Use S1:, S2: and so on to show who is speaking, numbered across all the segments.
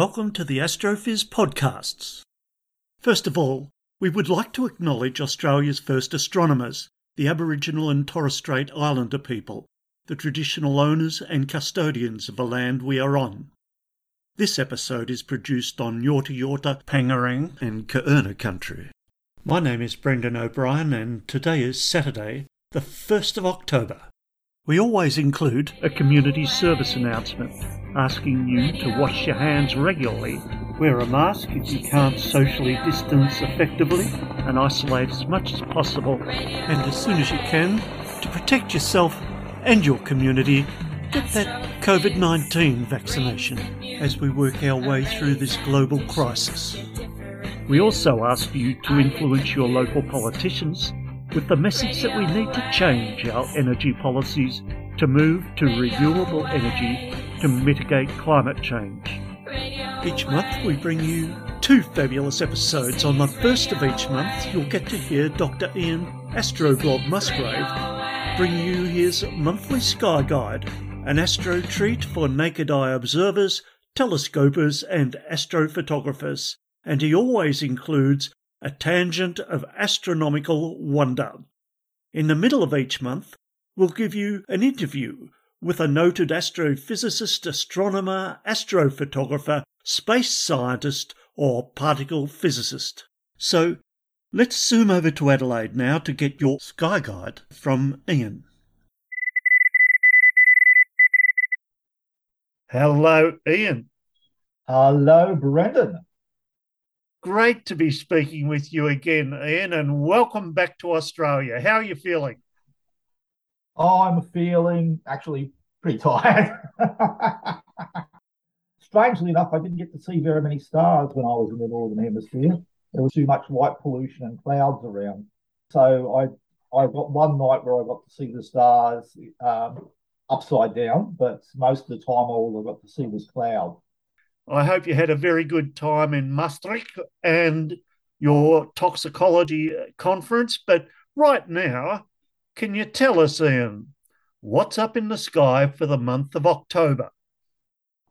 S1: Welcome to the Astrophiz podcasts. First of all, we would like to acknowledge Australia's first astronomers, the Aboriginal and Torres Strait Islander people, the traditional owners and custodians of the land we are on. This episode is produced on Yorta Yorta, Pangarang and Kaurna country. My name is Brendan O'Brien and today is Saturday, the 1st of October. We always include a community service announcement asking you to wash your hands regularly, wear a mask if you can't socially distance effectively, and isolate as much as possible, and as soon as you can, to protect yourself and your community, get that COVID 19 vaccination as we work our way through this global crisis. We also ask you to influence your local politicians with the message that we need to change our energy policies to move to renewable energy to mitigate climate change. Each month we bring you two fabulous episodes. On the first of each month, you'll get to hear Dr. Ian Astroblog Musgrave bring you his monthly sky guide, an astro treat for naked eye observers, telescopers, and astrophotographers. And he always includes a tangent of astronomical wonder. In the middle of each month, we'll give you an interview with a noted astrophysicist, astronomer, astrophotographer, space scientist, or particle physicist. So let's zoom over to Adelaide now to get your sky guide from Ian. Hello, Ian.
S2: Hello, Brendan.
S1: Great to be speaking with you again, Ian, and welcome back to Australia. How are you feeling?
S2: I'm feeling actually pretty tired. Strangely enough, I didn't get to see very many stars when I was in the northern hemisphere. There was too much light pollution and clouds around. So I I got one night where I got to see the stars um, upside down, but most of the time all I got to see was cloud.
S1: I hope you had a very good time in Maastricht and your toxicology uh, conference. But right now, can you tell us, Ian, what's up in the sky for the month of October?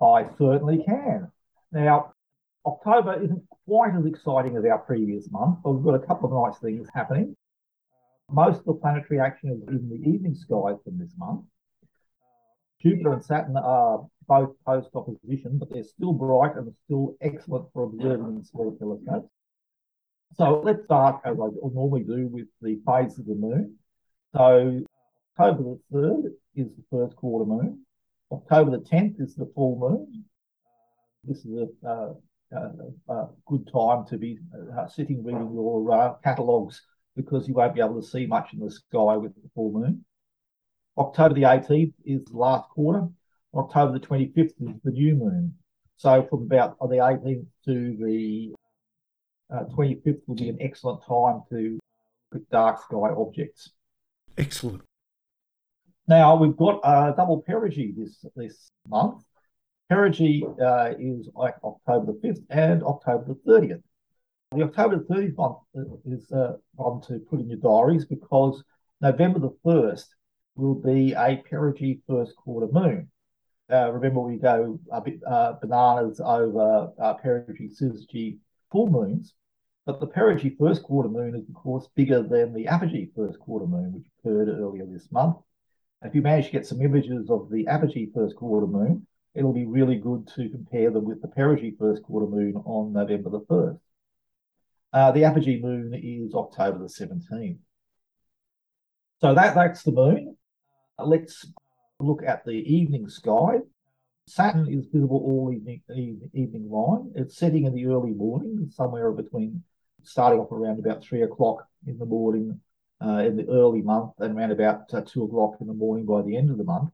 S2: I certainly can. Now, October isn't quite as exciting as our previous month, but we've got a couple of nice things happening. Most of the planetary action is in the evening skies from this month. Jupiter and Saturn are both post opposition, but they're still bright and still excellent for observing in small telescopes. So let's start, as I normally do, with the phase of the moon. So October the 3rd is the first quarter moon. October the 10th is the full moon. This is a, uh, a, a good time to be uh, sitting reading your uh, catalogues because you won't be able to see much in the sky with the full moon. October the 18th is the last quarter. October the 25th is the new moon. So from about the 18th to the uh, 25th will be an excellent time to look at dark sky objects.
S1: Excellent.
S2: Now we've got a double perigee this this month. Perigee uh, is like October the 5th and October the 30th. The October the 30th month is uh, on to put in your diaries because November the 1st will be a perigee first quarter moon. Uh, remember, we go a bit uh, bananas over uh, perigee, syzygy full moons, but the perigee first quarter moon is, of course, bigger than the apogee first quarter moon, which occurred earlier this month. If you manage to get some images of the apogee first quarter moon, it'll be really good to compare them with the perigee first quarter moon on November the 1st. Uh, the apogee moon is October the 17th. So that, that's the moon. Let's look at the evening sky. Saturn is visible all evening, evening line. It's setting in the early morning, somewhere between starting off around about three o'clock in the morning uh, in the early month and around about uh, two o'clock in the morning by the end of the month.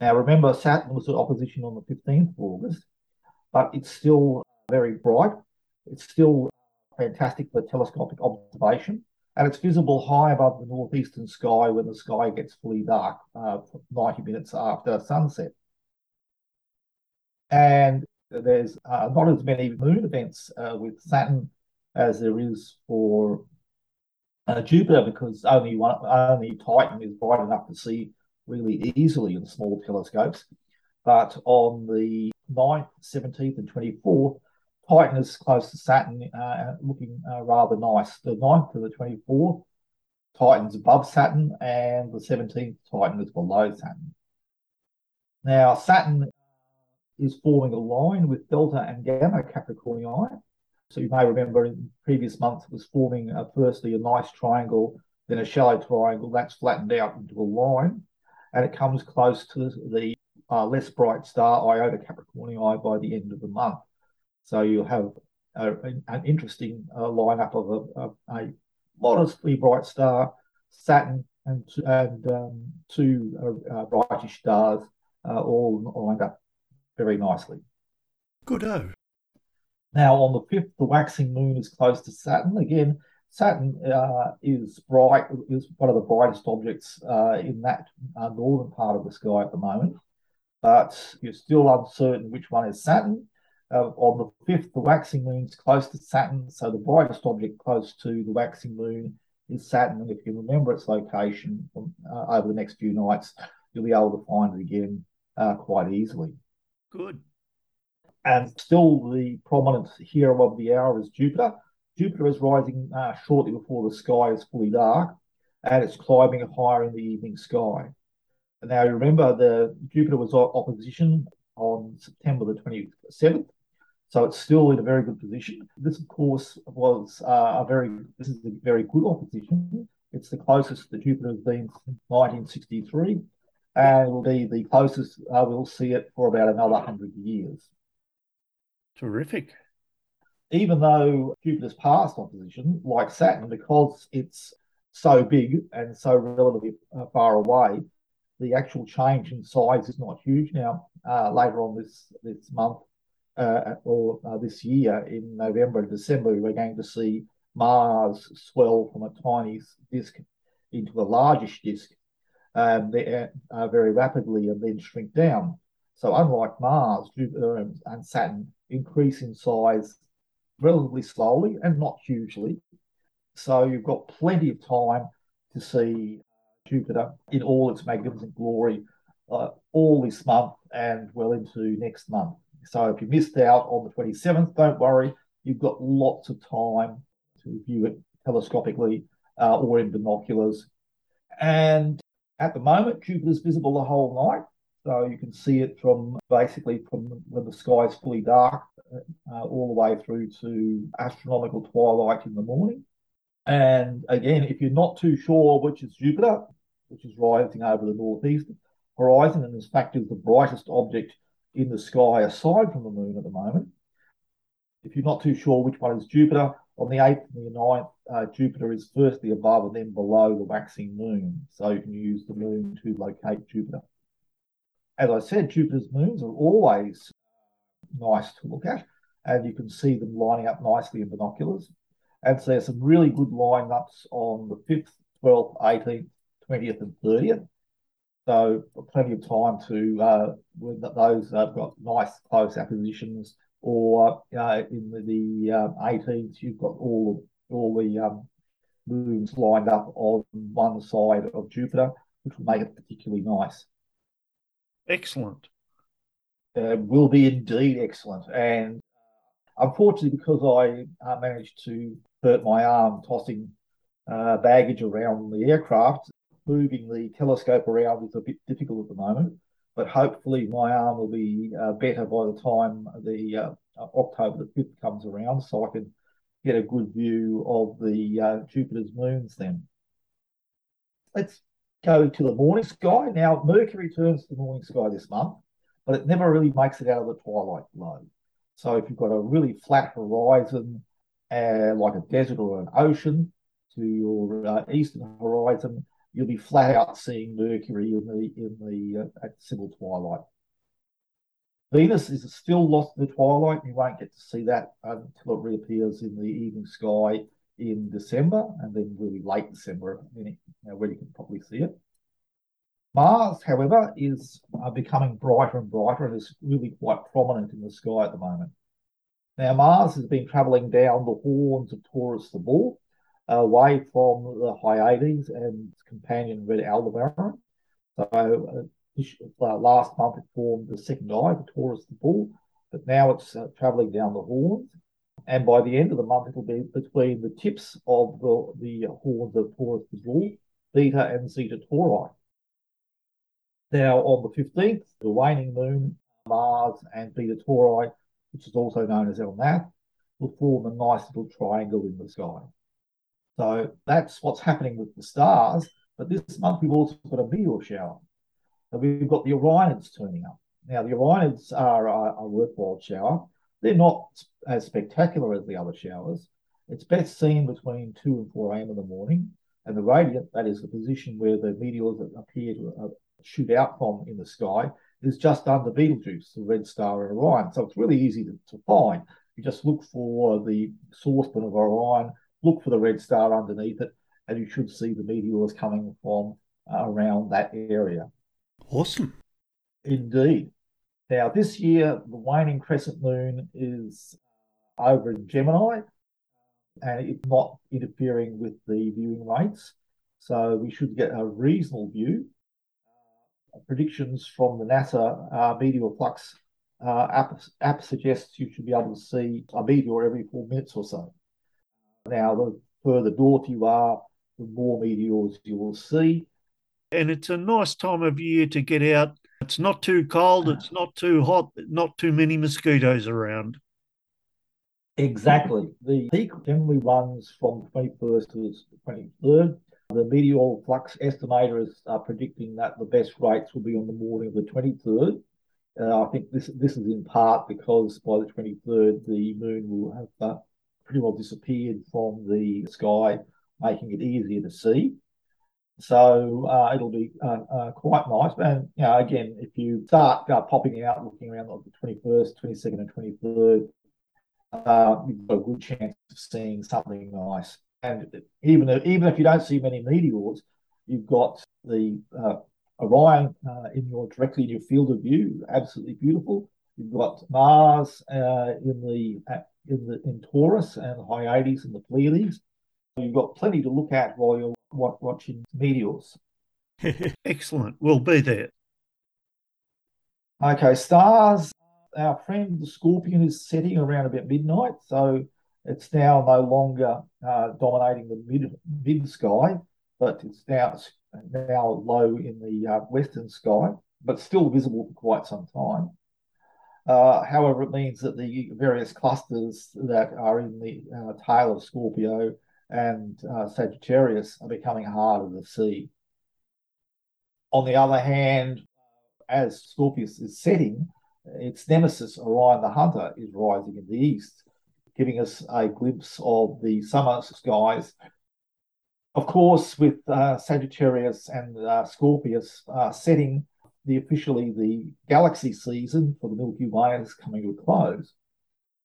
S2: Now, remember, Saturn was at opposition on the 15th of August, but it's still very bright. It's still fantastic for telescopic observation and it's visible high above the northeastern sky when the sky gets fully dark, uh, 90 minutes after sunset. And there's uh, not as many moon events uh, with Saturn as there is for uh, Jupiter because only one, only Titan is bright enough to see really easily in small telescopes. But on the 9th, 17th, and 24th, Titan is close to Saturn, uh, looking uh, rather nice. The 9th to the 24th, Titan's above Saturn, and the 17th, Titan is below Saturn. Now, Saturn is forming a line with Delta and Gamma Capricorni. So you may remember in previous months it was forming uh, firstly a nice triangle, then a shallow triangle. That's flattened out into a line, and it comes close to the uh, less bright star Iota Capricorni by the end of the month. So you'll have an interesting uh, lineup of a, a, a, modestly bright star, Saturn, and, and um, two uh, uh, brightish stars uh, all lined up very nicely.
S1: Good oh.
S2: Now, on the 5th, the waxing moon is close to Saturn. Again, Saturn uh, is bright, is one of the brightest objects uh, in that uh, northern part of the sky at the moment. But you're still uncertain which one is Saturn. Uh, on the 5th, the waxing moon is close to Saturn. So the brightest object close to the waxing moon is Saturn. And if you remember its location from, uh, over the next few nights, you'll be able to find it again uh, quite easily.
S1: Good.
S2: And still the prominent hero of the hour is Jupiter. Jupiter is rising uh, shortly before the sky is fully dark, and it's climbing higher in the evening sky. And now remember, the Jupiter was opposition on September the 27th, so it's still in a very good position. This, of course, was uh, a very this is a very good opposition. It's the closest that Jupiter has been since 1963, and will be the closest uh, we'll see it for about another 100 years.
S1: Terrific.
S2: Even though Jupiter's past opposition, like Saturn, because it's so big and so relatively uh, far away, the actual change in size is not huge. Now, uh, later on this this month uh, or uh, this year in November and December, we're going to see Mars swell from a tiny disk into a largish disk um, uh, very rapidly and then shrink down. So unlike Mars, Jupiter and Saturn increase in size relatively slowly and not hugely. So you've got plenty of time to see Jupiter in all its magnificent glory uh, all this month and well into next month. So if you missed out on the 27th, don't worry. You've got lots of time to view it telescopically uh, or in binoculars. And at the moment, Jupiter's visible the whole night. So you can see it from basically from when the sky is fully dark uh, all the way through to astronomical twilight in the morning. And again, if you're not too sure which is Jupiter, which is rising over the northeast horizon, and in fact is the brightest object in the sky aside from the moon at the moment. If you're not too sure which one is Jupiter, on the 8th and the 9th, uh, Jupiter is firstly above and then below the waxing moon. So you can use the moon to locate Jupiter. As I said, Jupiter's moons are always nice to look at, and you can see them lining up nicely in binoculars. And so there's some really good lineups on the 5th, 12th, 18th, 20th, and 30th. So plenty of time to uh, when those have got nice close acquisitions or uh, in the, the um, 18th, you've got all all the um, moons lined up on one side of Jupiter, which will make it particularly nice.
S1: Excellent.
S2: Uh, will be indeed excellent. And unfortunately, because I uh, managed to hurt my arm tossing uh, baggage around the aircraft, moving the telescope around is a bit difficult at the moment but hopefully my arm will be uh, better by the time the uh, October the 5th comes around so I can get a good view of the uh, Jupiter's moons then. Let's go to the morning sky. Now, Mercury turns to the morning sky this month, but it never really makes it out of the twilight glow. So if you've got a really flat horizon, uh, like a desert or an ocean, to your uh, eastern horizon, you'll be flat out seeing Mercury in the in the uh, at civil twilight. Venus is still lost in the twilight. You won't get to see that until it reappears in the evening sky in December, and then really late December, you know, where you can probably see it. Mars, however, is uh, becoming brighter and brighter and is really quite prominent in the sky at the moment. Now, Mars has been travelling down the horns of Taurus the Bull, away from the Hyades and its companion Red Aldebaran. So uh, uh, last month it formed the second eye, the Taurus the bull, but now it's uh, travelling down the horns. And by the end of the month, it'll be between the tips of the, the horns of Taurus the bull, Beta and Zeta Tauri. Now, on the 15th, the waning moon, Mars and Beta Tauri, which is also known as El Nath, will form a nice little triangle in the sky. So that's what's happening with the stars. But this month we've also got a meteor shower. So we've got the Orionids turning up. Now the Orionids are a, a worthwhile shower. They're not as spectacular as the other showers. It's best seen between 2 and 4 a.m. in the morning. And the radiant, that is the position where the meteors appear to uh, shoot out from in the sky, is just under Betelgeuse, the red star in Orion. So it's really easy to, to find. You just look for the saucepan of Orion, look for the red star underneath it, and you should see the meteors coming from uh, around that area.
S1: Awesome.
S2: Indeed. Now, this year, the waning crescent moon is over in Gemini and it's not interfering with the viewing rates. So we should get a reasonable view. Predictions from the NASA uh, meteor flux uh, app, app suggests you should be able to see a meteor every four minutes or so. Now, the further north you are, the more meteors you will see.
S1: And it's a nice time of year to get out. It's not too cold, it's not too hot, not too many mosquitoes around.
S2: Exactly. The peak generally runs from 21st to the 23rd. The meteor flux estimators are predicting that the best rates will be on the morning of the 23rd. Uh, I think this this is in part because by the 23rd, the moon will have uh, pretty well disappeared from the sky, making it easier to see. So uh, it'll be uh, uh, quite nice. And you know, again, if you start uh, popping out, looking around like the 21st, 22nd, and 23rd, uh, you've got a good chance of seeing something nice. And even if, even if you don't see many meteors, you've got the uh, Orion in your directly in your field of view, absolutely beautiful. You've got Mars in the in the in Taurus and the Hyades and the Pleiades. You've got plenty to look at while you're watching meteors.
S1: Excellent. We'll be there.
S2: Okay, stars. Our friend the Scorpion is setting around about midnight, so it's now no longer uh, dominating the mid mid sky, but it's now now low in the uh, western sky, but still visible for quite some time. Uh, however, it means that the various clusters that are in the uh, tail of Scorpio and uh, Sagittarius are becoming harder to see. On the other hand, as Scorpius is setting, its nemesis Orion the Hunter is rising in the east, giving us a glimpse of the summer skies. Of course, with uh, Sagittarius and uh, Scorpius uh, setting, the officially the galaxy season for the Milky Way is coming to a close.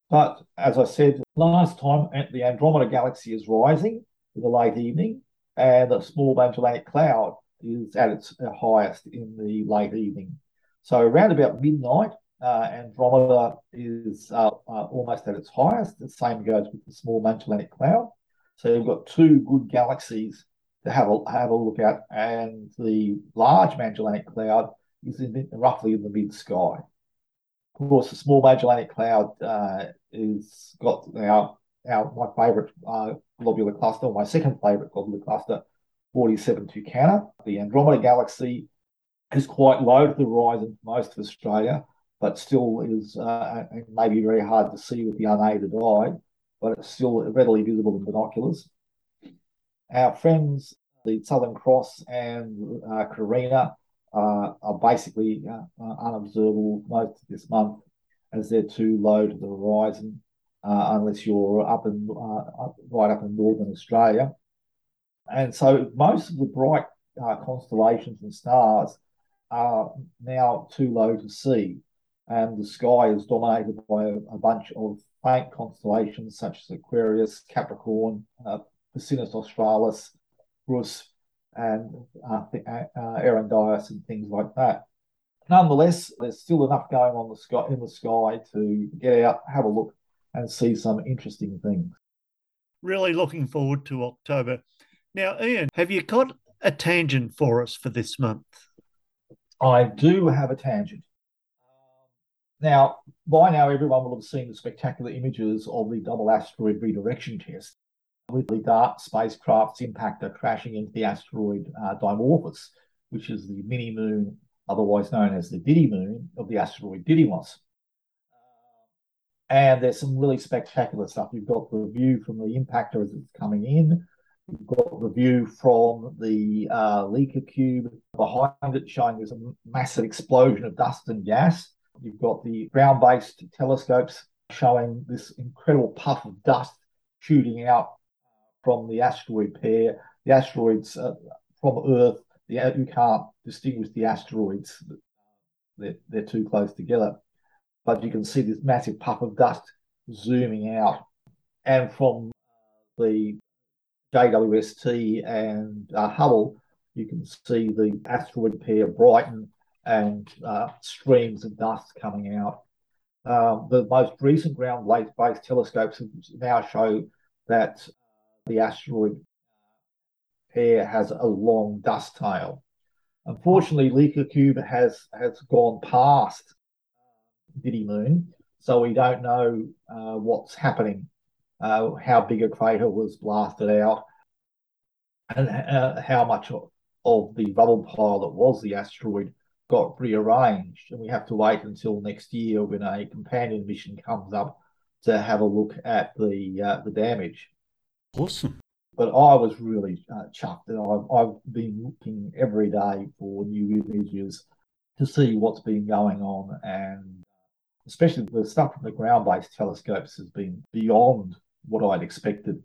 S2: But as I said last time, the Andromeda galaxy is rising in the late evening, and the small Magellanic Cloud is at its highest in the late evening. So around about midnight, uh, Andromeda is uh, uh, almost at its highest. The same goes with the small Magellanic Cloud. So you've got two good galaxies to have a have a look at, and the large Magellanic Cloud is in, roughly in the mid sky. Of course, the small Magellanic Cloud uh, is got our, our my favourite uh, globular cluster, my second favourite globular cluster, 47 Tucana. The Andromeda Galaxy is quite low to the horizon for most of Australia, but still is uh, maybe very hard to see with the unaided eye, but it's still readily visible in binoculars. Our friends, the Southern Cross and uh, Carina, uh, are basically uh, uh, unobservable most of this month as they're too low to the horizon, uh, unless you're up in right up in northern Australia. And so most of the bright constellations and stars are now too low to see, and the sky is dominated by a, a bunch of faint constellations such as Aquarius, Capricorn, uh, Australis, Grus, and uh, uh, Erudidice and things like that. Nonetheless, there's still enough going on the sky in the sky to get out, have a look, and see some interesting things.
S1: Really looking forward to October. Now, Ian, have you got a tangent for us for this month?
S2: I do have a tangent. Now, by now, everyone will have seen the spectacular images of the double asteroid redirection test the DART spacecraft's impactor crashing into the asteroid uh, Dimorphos, which is the mini moon, otherwise known as the Didymoon of the asteroid Didymos. And there's some really spectacular stuff. You've got the view from the impactor as it's coming in. You've got the view from the uh, LICIACube behind it, showing there's a massive explosion of dust and gas. You've got the ground based telescopes showing this incredible puff of dust shooting out from the asteroid pair. The asteroids uh, from Earth, the, you can't distinguish the asteroids, they're, they're too close together. But you can see this massive puff of dust zooming out. And from the JWST and uh, Hubble, you can see the asteroid pair brighten and uh, streams of dust coming out. Um, the most recent ground-based telescopes now show that the asteroid pair has a long dust tail. Unfortunately, LICIACube has has gone past Didymoon, so we don't know uh, what's happening, uh, how big a crater was blasted out, and uh, how much of, of the rubble pile that was the asteroid got rearranged. And we have to wait until next year when a companion mission comes up to have a look at the uh, the damage.
S1: Awesome.
S2: But I was really uh, chuffed, and I've, I've been looking every day for new images to see what's been going on, and especially the stuff from the ground-based telescopes has been beyond what I'd expected.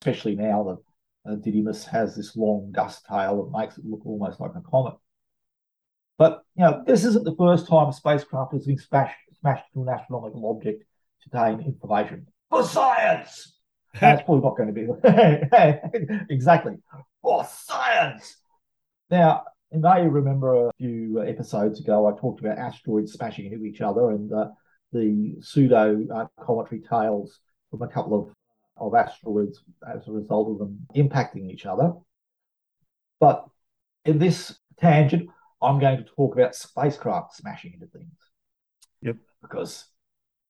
S2: Especially now that uh, Didymos has this long dust tail that makes it look almost like a comet. But you know, this isn't the first time a spacecraft has been smashed, smashed into an astronomical object to gain information for science. That's probably not going to be exactly for science. Now, you may remember a few episodes ago, I talked about asteroids smashing into each other and uh, the pseudo uh, cometary tails from a couple of, of asteroids as a result of them impacting each other. But in this tangent, I'm going to talk about spacecraft smashing into things.
S1: Yep.
S2: Because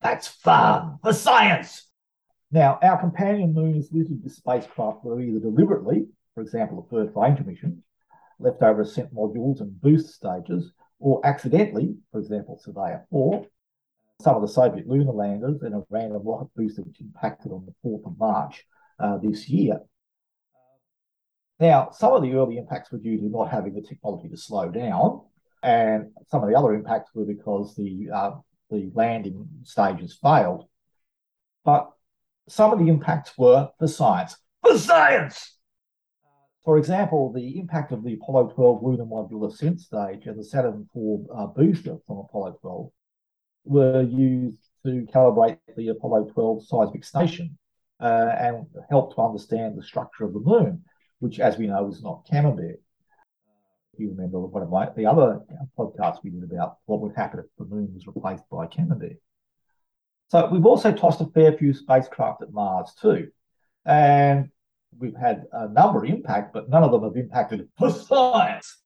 S2: that's fun for science. Now, our companion moons littered with spacecraft were either deliberately, for example, a third Ranger mission, leftover ascent modules and boost stages, or accidentally, for example, Surveyor 4, some of the Soviet lunar landers and a random rocket booster which impacted on the 4th of March uh, this year. Now, some of the early impacts were due to not having the technology to slow down, and some of the other impacts were because the uh, the landing stages failed. But some of the impacts were for science. For science! For example, the impact of the Apollo 12 lunar module ascent stage and the Saturn IV uh, booster from Apollo 12 were used to calibrate the Apollo 12 seismic station uh, and help to understand the structure of the moon, which, as we know, is not Camembert. If you remember one of my, the other podcasts we did about what would happen if the moon was replaced by Camembert. So we've also tossed a fair few spacecraft at Mars too. And we've had a number of impact, but none of them have impacted for science.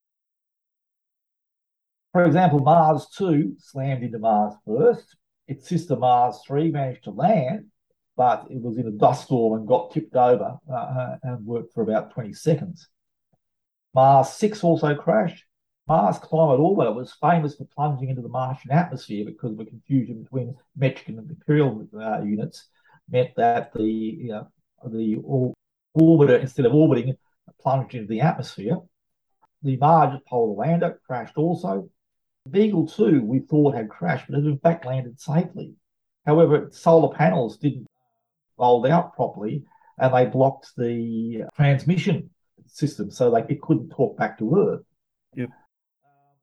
S2: For example, Mars 2 slammed into Mars first. Its sister Mars 3 managed to land, but it was in a dust storm and got tipped over uh, and worked for about 20 seconds. Mars 6 also crashed, Mars Climate Orbiter was famous for plunging into the Martian atmosphere because of a confusion between metric and imperial uh, units, meant that the you know, the orbiter, instead of orbiting, plunged into the atmosphere. The Mars Polar Lander crashed also. Beagle 2, we thought had crashed, but it in fact landed safely. However, solar panels didn't fold out properly and they blocked the transmission system so like it couldn't talk back to Earth.
S1: Yep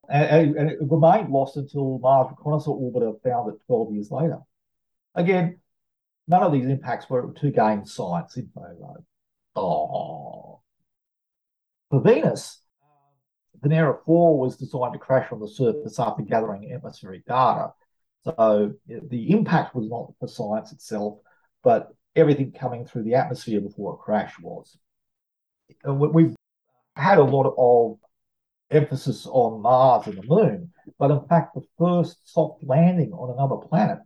S2: and, and, it remained lost until Mars Reconnaissance Orbiter found it 12 years later. Again, none of these impacts were to gain science info. Though. Oh. For Venus, Venera 4 was designed to crash on the surface after gathering atmospheric data. So the impact was not for science itself, but everything coming through the atmosphere before a crash was. We've had a lot of emphasis on Mars and the Moon, but in fact, the first soft landing on another planet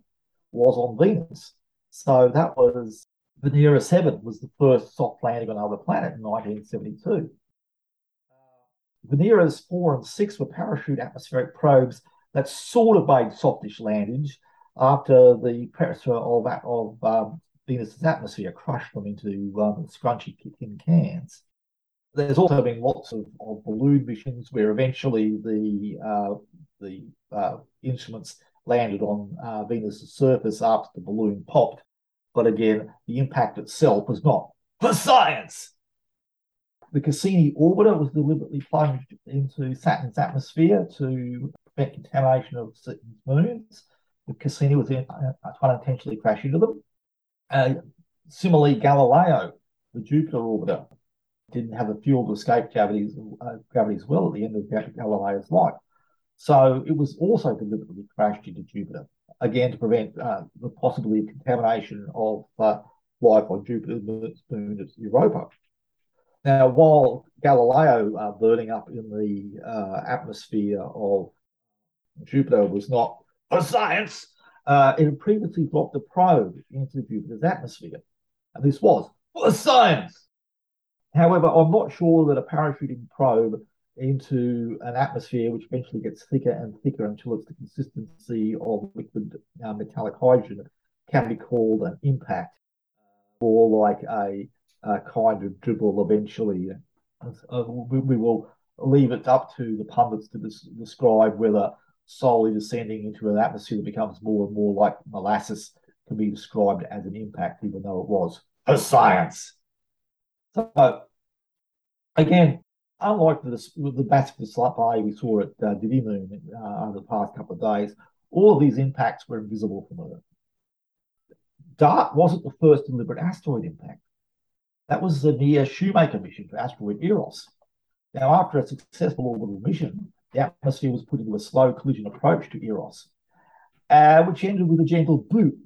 S2: was on Venus. So that was Venera 7 was the first soft landing on another planet in 1972. Veneras 4 and 6 were parachute atmospheric probes that sort of made softish landings after the pressure of, of um, Venus's atmosphere crushed them into um, scrunchy tin cans. There's also been lots of, of balloon missions where eventually the uh, the uh, instruments landed on uh, Venus's surface after the balloon popped. But again, the impact itself was not for science. The Cassini orbiter was deliberately plunged into Saturn's atmosphere to prevent contamination of Saturn's moons. The Cassini was in, uh, trying to intentionally crash into them. Uh, similarly, Galileo, the Jupiter orbiter, didn't have a fuel to escape gravity's, uh, gravity as well at the end of Galileo's life. So it was also deliberately crashed into Jupiter, again to prevent uh, the possibility of contamination of uh, life on Jupiter's moon Europa. Now, while Galileo uh, burning up in the uh, atmosphere of Jupiter was not a science, uh, it had previously dropped a probe into Jupiter's atmosphere. And this was a science. However, I'm not sure that a parachuting probe into an atmosphere which eventually gets thicker and thicker until it's the consistency of liquid uh, metallic hydrogen can be called an impact or like a, a kind of dribble eventually. Uh, we, we, will leave it up to the pundits to des- describe whether slowly descending into an atmosphere that becomes more and more like molasses can be described as an impact, even though it was a science. So, again, unlike the, the massive display we saw at uh, Didymoon uh, over the past couple of days, all of these impacts were invisible from Earth. DART wasn't the first deliberate asteroid impact. That was the NEAR Shoemaker mission for asteroid Eros. Now, after a successful orbital mission, the atmosphere was put into a slow collision approach to Eros, uh, which ended with a gentle boot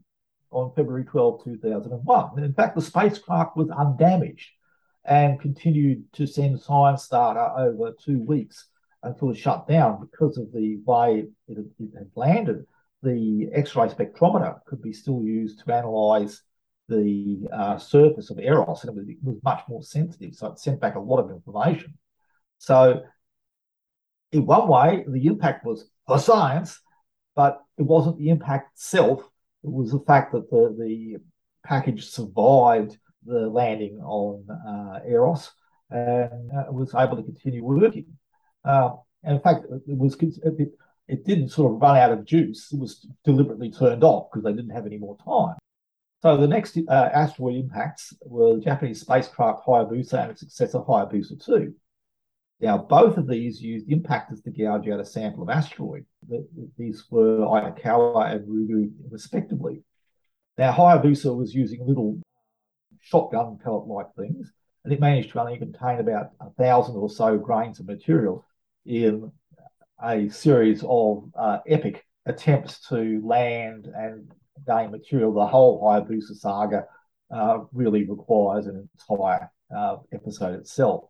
S2: on February 12, 2001. And in fact, the spacecraft was undamaged and continued to send science data over two weeks until it shut down because of the way it, it had landed. The X-ray spectrometer could be still used to analyze the uh, surface of Eros, and it was, it was, much more sensitive, so it sent back a lot of information. So, in one way, the impact was for science, but it wasn't the impact itself. It was the fact that the, the package survived the landing on uh, Eros and uh, was able to continue working. Uh, and in fact, it was it, it, didn't sort of run out of juice. It was deliberately turned off because they didn't have any more time. So the next uh, asteroid impacts were the Japanese spacecraft Hayabusa and its successor Hayabusa 2. Now, both of these used impactors to gouge out a sample of asteroid. These were Itokawa and Ryugu, respectively. Now, Hayabusa was using little shotgun pellet like things, and it managed to only contain about a thousand or so grains of material in a series of uh, epic attempts to land and gain material. The whole Hayabusa saga uh, really requires an entire uh, episode itself.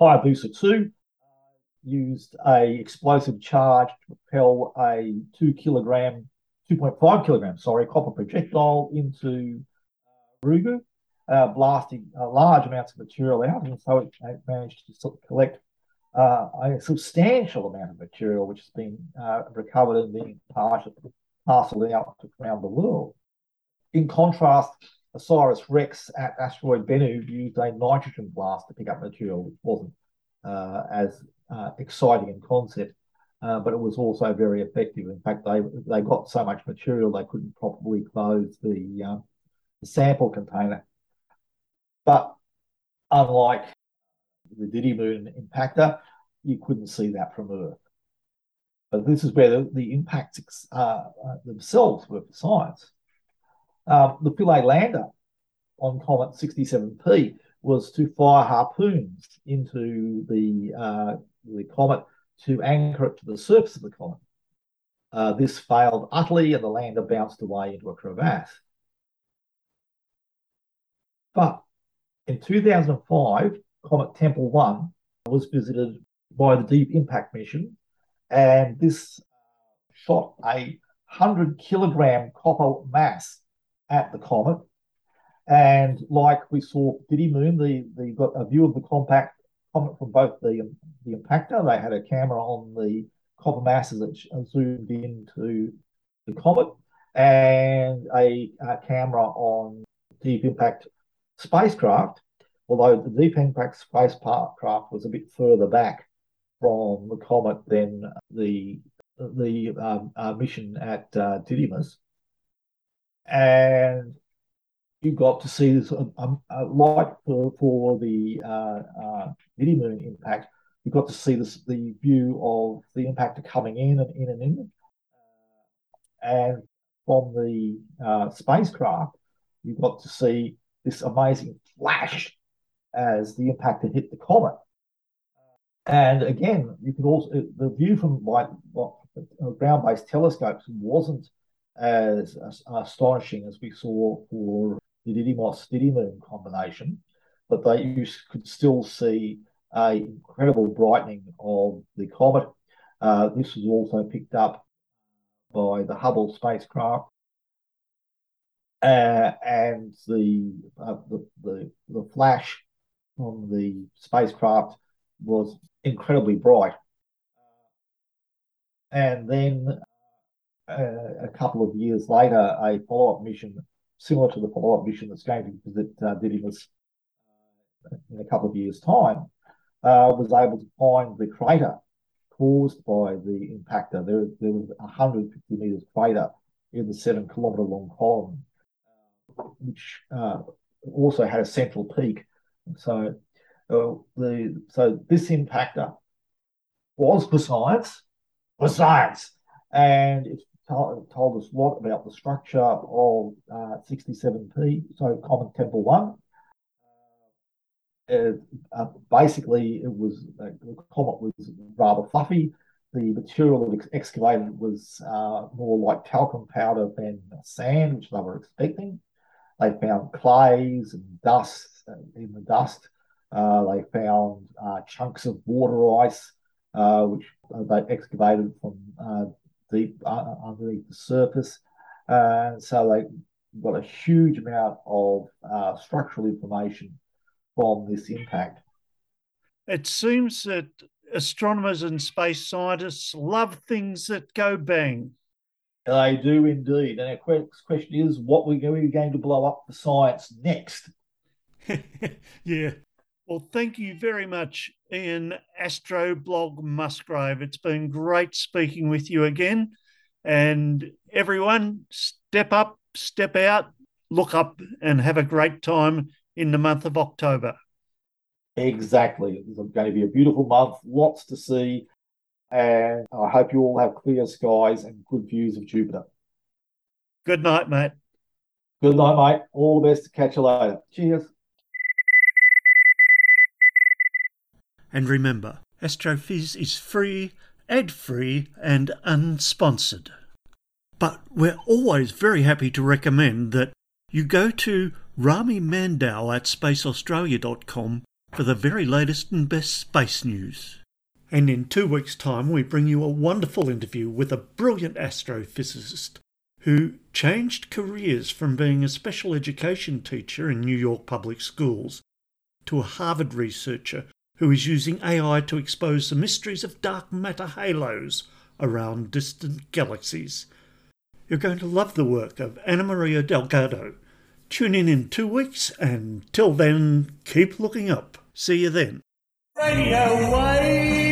S2: Hayabusa 2 used a explosive charge to propel a two kilogram, 2.5 kilogram, sorry, copper projectile into Ryugu, uh, blasting uh, large amounts of material out, and so it, managed to sort of collect uh, a substantial amount of material which has been uh, recovered and being parceled out around the world. In contrast, Osiris Rex at asteroid Bennu used a nitrogen blast to pick up material, which wasn't uh, as uh, exciting in concept, uh, but it was also very effective. In fact, they they got so much material they couldn't properly close the uh, sample container. But unlike the Didymoon impactor, you couldn't see that from Earth. But this is where the, the impacts uh, themselves were for science. Um, the Philae lander on Comet 67P was to fire harpoons into the, uh, the comet to anchor it to the surface of the comet. Uh, this failed utterly, and the lander bounced away into a crevasse. But in 2005, Comet Tempel 1 was visited by the Deep Impact mission, and this uh, shot a 100 kilogram copper mass at the comet. And like we saw Didymoon, the, they got a view of the compact comet from both the, the impactor. They had a camera on the copper mass as it zoomed into the comet and a, a camera on Deep Impact spacecraft, although the Deep Impact spacecraft was a bit further back from the comet than the the um, uh, mission at uh, Didymos, and you got to see this um, uh, like for, for the uh, uh, Didymoon impact. You got to see this the view of the impactor coming in and in and in, and from the uh, spacecraft, you got to see this amazing flash as the impactor hit the comet. And again, you could also the view from like ground-based telescopes wasn't as, as, astonishing as we saw for the Didymos Didymoon combination, but they you could still see a incredible brightening of the comet. Uh, this was also picked up by the Hubble spacecraft, uh, and the, uh, the, the the flash on the spacecraft was incredibly bright. And then uh, a couple of years later, a follow up mission similar to the follow up mission that's going to visit Didymos uh, in a couple of years' time uh, was able to find the crater caused by the impactor. There, there was a 150 meters crater in the seven kilometer long column, which uh, also had a central peak. So, uh, the so this impactor was for science, for science, and it told, told us a lot about the structure of uh, 67P, so Comet Tempel 1. Uh, uh, basically, it was uh, the comet was rather fluffy. The material that was excavated was uh, more like talcum powder than sand, which they were expecting. They found clays and dust uh, in the dust. they found chunks of water ice uh, which they excavated from uh, deep uh, underneath the surface. so they got a huge amount of structural information from this impact.
S1: It seems that astronomers and space scientists love things that go bang.
S2: They do indeed. And our question is what are we going to blow up the science next?
S1: yeah. Well, thank you very much, Ian Astroblog Musgrave. It's been great speaking with you again. And everyone, step up, step out, look up, and have a great time in the month of October.
S2: Exactly. It's going to be a beautiful month, lots to see. And I hope you all have clear skies and good views of Jupiter.
S1: Good night, mate.
S2: Good night, mate. All the best. Catch you later. Cheers.
S1: And remember, Astrophiz is free, ad free, and unsponsored. But we're always very happy to recommend that you go to Rami Mandow at spaceaustralia.com for the very latest and best space news. And in two weeks' time, we bring you a wonderful interview with a brilliant astrophysicist who changed careers from being a special education teacher in New York public schools to a Harvard researcher who is using AI to expose the mysteries of dark matter halos around distant galaxies. You're going to love the work of Anna Maria Delgado. Tune in in two weeks, and till then, keep looking up. See you then. Radio Wave!